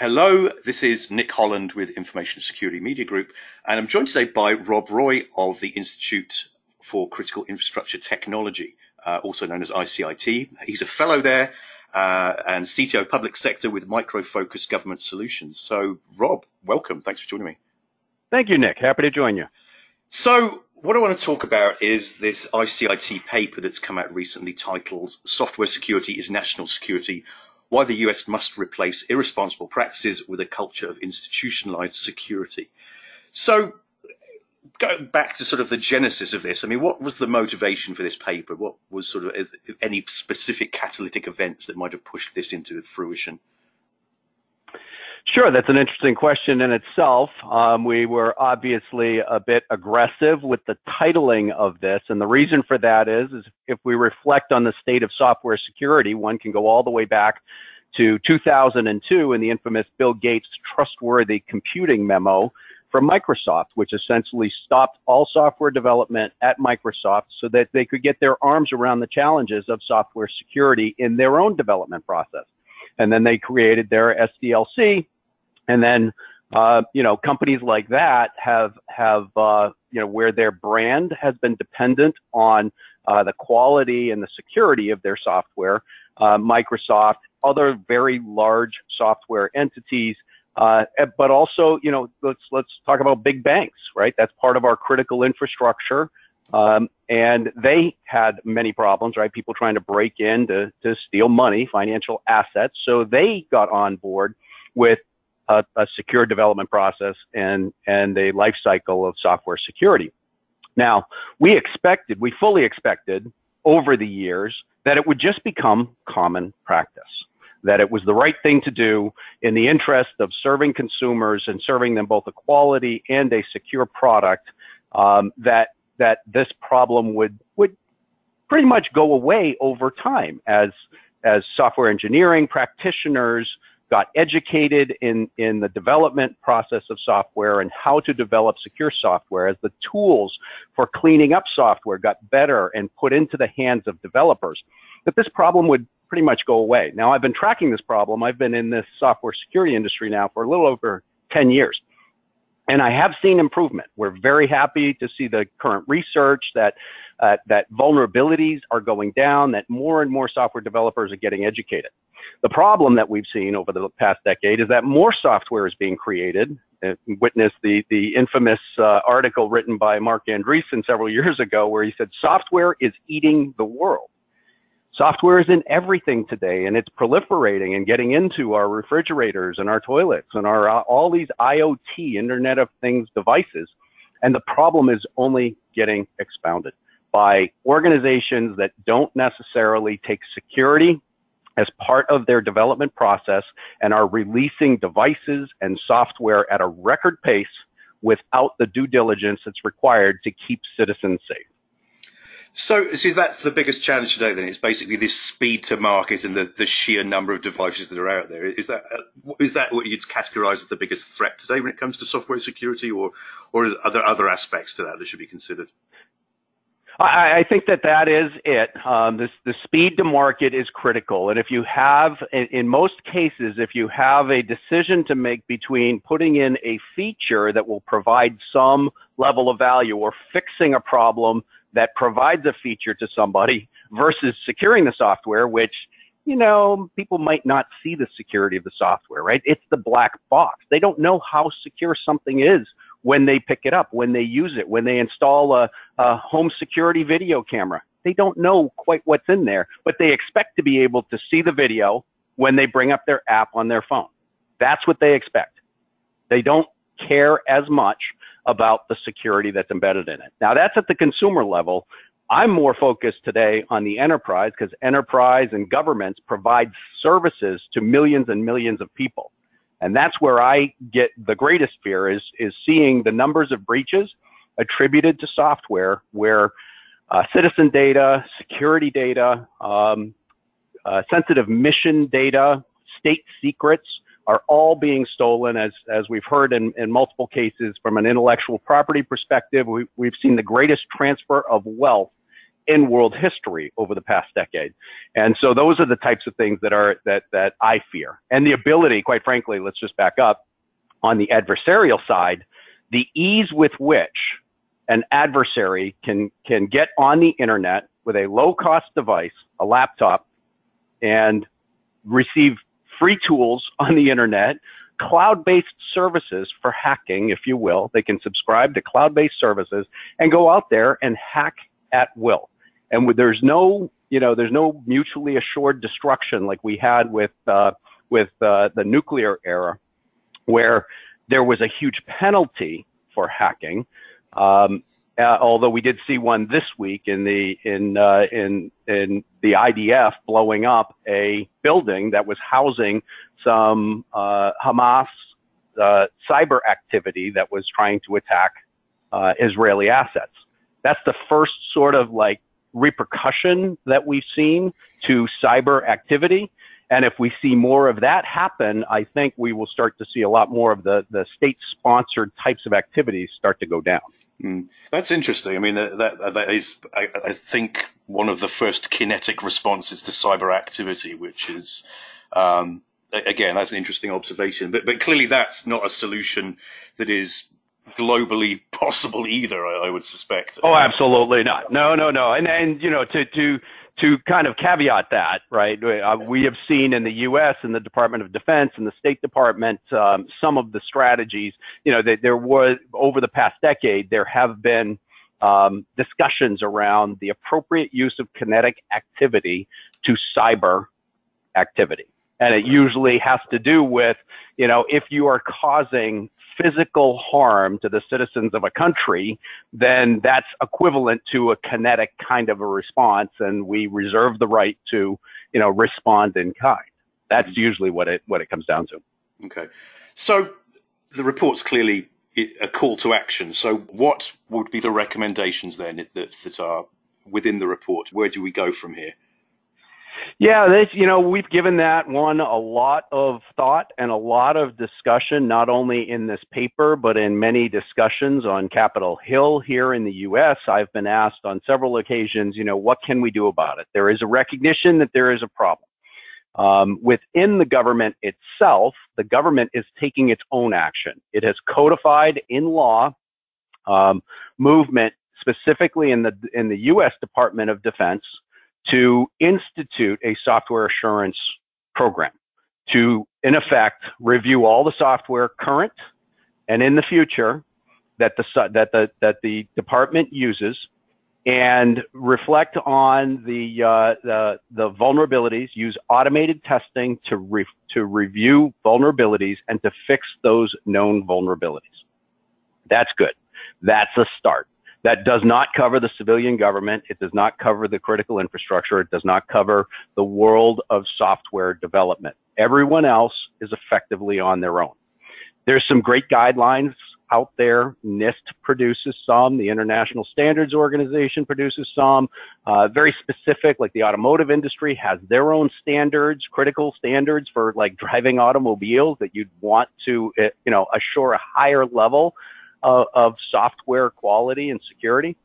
Hello, this is Nick Holland with Information Security Media Group, and I'm joined today by Rob Roy of the Institute for Critical Infrastructure Technology, uh, also known as ICIT. He's a fellow there uh, and CTO Public Sector with Micro Focus Government Solutions. So, Rob, welcome. Thanks for joining me. Thank you, Nick. Happy to join you. So, what I want to talk about is this ICIT paper that's come out recently titled Software Security is National Security why the US must replace irresponsible practices with a culture of institutionalized security. So, going back to sort of the genesis of this, I mean, what was the motivation for this paper? What was sort of any specific catalytic events that might have pushed this into fruition? Sure, that's an interesting question in itself. Um, we were obviously a bit aggressive with the titling of this, and the reason for that is, is if we reflect on the state of software security, one can go all the way back to 2002 in the infamous Bill Gates trustworthy computing memo from Microsoft, which essentially stopped all software development at Microsoft so that they could get their arms around the challenges of software security in their own development process. And then they created their SDLC, and then uh, you know companies like that have have uh, you know where their brand has been dependent on uh, the quality and the security of their software. Uh, Microsoft, other very large software entities, uh, but also you know let's let's talk about big banks, right? That's part of our critical infrastructure. Um, and they had many problems, right? People trying to break in to, to steal money, financial assets. So they got on board with a, a secure development process and, and a life cycle of software security. Now, we expected, we fully expected over the years that it would just become common practice, that it was the right thing to do in the interest of serving consumers and serving them both a quality and a secure product, um, that, that this problem would, would pretty much go away over time as, as software engineering practitioners got educated in, in the development process of software and how to develop secure software as the tools for cleaning up software got better and put into the hands of developers, that this problem would pretty much go away. Now, I've been tracking this problem. I've been in this software security industry now for a little over 10 years. And I have seen improvement. We're very happy to see the current research that uh, that vulnerabilities are going down, that more and more software developers are getting educated. The problem that we've seen over the past decade is that more software is being created. Uh, witness the, the infamous uh, article written by Marc Andreessen several years ago where he said software is eating the world. Software is in everything today and it's proliferating and getting into our refrigerators and our toilets and our uh, all these IoT Internet of Things devices. And the problem is only getting expounded by organizations that don't necessarily take security as part of their development process and are releasing devices and software at a record pace without the due diligence that's required to keep citizens safe. So, so that's the biggest challenge today. Then it's basically this speed to market and the, the sheer number of devices that are out there. Is that uh, that what you'd categorise as the biggest threat today when it comes to software security, or or are there other aspects to that that should be considered? I, I think that that is it. Um, this, the speed to market is critical. And if you have, in, in most cases, if you have a decision to make between putting in a feature that will provide some level of value or fixing a problem that provides a feature to somebody versus securing the software, which you know, people might not see the security of the software, right? It's the black box. They don't know how secure something is when they pick it up, when they use it, when they install a, a home security video camera. They don't know quite what's in there, but they expect to be able to see the video when they bring up their app on their phone. That's what they expect. They don't care as much about the security that's embedded in it. Now that's at the consumer level. I'm more focused today on the enterprise because enterprise and governments provide services to millions and millions of people. And that's where I get the greatest fear is, is seeing the numbers of breaches attributed to software where uh, citizen data, security data, um, uh, sensitive mission data, state secrets are all being stolen as, as we've heard in, in multiple cases from an intellectual property perspective. We, we've seen the greatest transfer of wealth in world history over the past decade. And so those are the types of things that are that that I fear. And the ability, quite frankly, let's just back up on the adversarial side, the ease with which an adversary can can get on the internet with a low cost device, a laptop, and receive free tools on the internet, cloud based services for hacking, if you will. They can subscribe to cloud based services and go out there and hack at will. And there's no, you know, there's no mutually assured destruction like we had with uh, with uh, the nuclear era, where there was a huge penalty for hacking. Um, although we did see one this week in the in uh, in in the IDF blowing up a building that was housing some uh, Hamas uh, cyber activity that was trying to attack uh, Israeli assets. That's the first sort of like repercussion that we've seen to cyber activity. And if we see more of that happen, I think we will start to see a lot more of the, the state sponsored types of activities start to go down. Mm. That's interesting. I mean, that, that, that is, I, I, think, one of the first kinetic responses to cyber activity, which is, um, again, that's an interesting observation. But, but clearly that's not a solution that is globally possible either, I, I would suspect. Oh, absolutely not. No, no, no. And, and, you know, to, to, to kind of caveat that, right, uh, we have seen in the U.S. in the Department of Defense and the State Department um, some of the strategies. You know, that there was over the past decade there have been um, discussions around the appropriate use of kinetic activity to cyber activity, and it usually has to do with, you know, if you are causing physical harm to the citizens of a country, then that's equivalent to a kinetic kind of a response, and we reserve the right to, you know, respond in kind. That's mm-hmm. usually what it what it comes down to. Okay, so the report's clearly a call to action. So, what would be the recommendations then that, that are within the report? Where do we go from here? Yeah, this, you know, we've given that one a lot of thought and a lot of discussion, not only in this paper, but in many discussions on Capitol Hill here in the U.S. I've been asked on several occasions, you know, what can we do about it? There is a recognition that there is a problem. Um, within the government itself, the government is taking its own action. It has codified in law um, movement specifically in the in the U.S. Department of Defense to institute a software assurance program to, in effect, review all the software current and in the future that the that the that the department uses and reflect on the uh, the, the vulnerabilities. Use automated testing to re, to review vulnerabilities and to fix those known vulnerabilities. That's good. That's a start. That does not cover the civilian government. It does not cover the critical infrastructure. It does not cover the world of software development. Everyone else is effectively on their own. There's some great guidelines out there. NIST produces some. The International Standards Organization produces some. Uh, very specific, like the automotive industry has their own standards, critical standards for like driving automobiles that you'd want to, eh, you know, assure a higher level of, of software quality and security.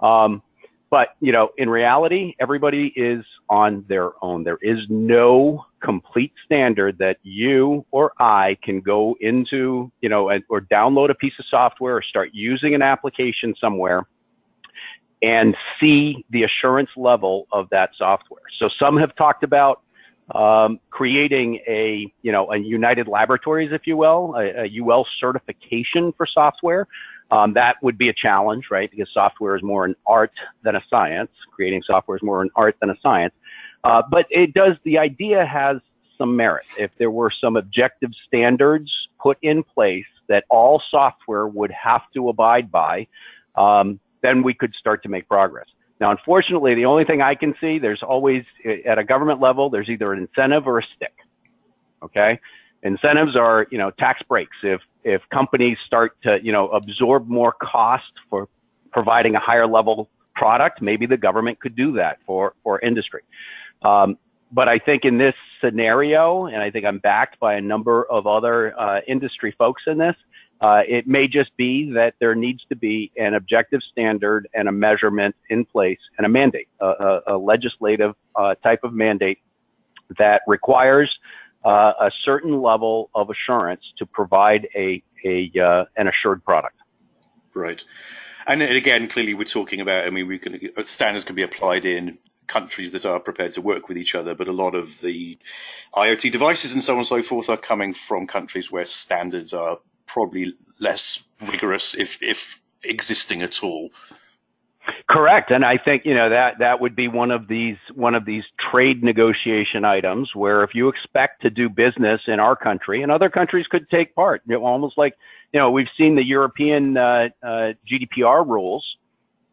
Um, but you know, in reality, everybody is on their own. There is no complete standard that you or I can go into, you know, or download a piece of software or start using an application somewhere and see the assurance level of that software. So some have talked about um, creating a, you know, a United Laboratories, if you will, a, a UL certification for software. Um, that would be a challenge, right? Because software is more an art than a science. Creating software is more an art than a science. Uh, but it does, the idea has some merit. If there were some objective standards put in place that all software would have to abide by, um, then we could start to make progress. Now, unfortunately, the only thing I can see, there's always, at a government level, there's either an incentive or a stick. Okay? Incentives are, you know, tax breaks. If, if companies start to, you know, absorb more cost for providing a higher level product, maybe the government could do that for, for industry. Um, but I think in this scenario, and I think I'm backed by a number of other uh, industry folks in this, uh, it may just be that there needs to be an objective standard and a measurement in place and a mandate, a, a legislative uh, type of mandate that requires uh, a certain level of assurance to provide a, a uh, an assured product. Right. And again, clearly, we're talking about. I mean, we can standards can be applied in countries that are prepared to work with each other, but a lot of the IoT devices and so on and so forth are coming from countries where standards are probably less rigorous, if if existing at all. Correct, and I think you know that that would be one of these one of these trade negotiation items where if you expect to do business in our country, and other countries could take part, you know, almost like you know we've seen the European uh, uh, GDPR rules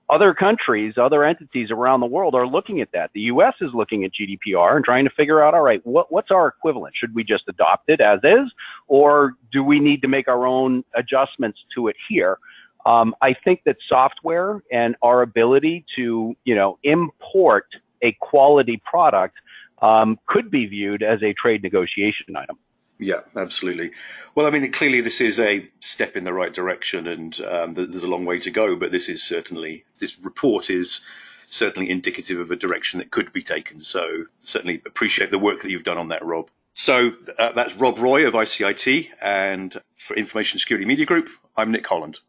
other countries, other entities around the world are looking at that. The U.S. is looking at GDPR and trying to figure out, all right, what, what's our equivalent? Should we just adopt it as is, or do we need to make our own adjustments to it here? Um, I think that software and our ability to, you know, import a quality product um, could be viewed as a trade negotiation item. Yeah, absolutely. Well, I mean, clearly this is a step in the right direction, and um, there's a long way to go. But this is certainly this report is certainly indicative of a direction that could be taken. So certainly appreciate the work that you've done on that, Rob. So uh, that's Rob Roy of ICIT, and for Information Security Media Group, I'm Nick Holland.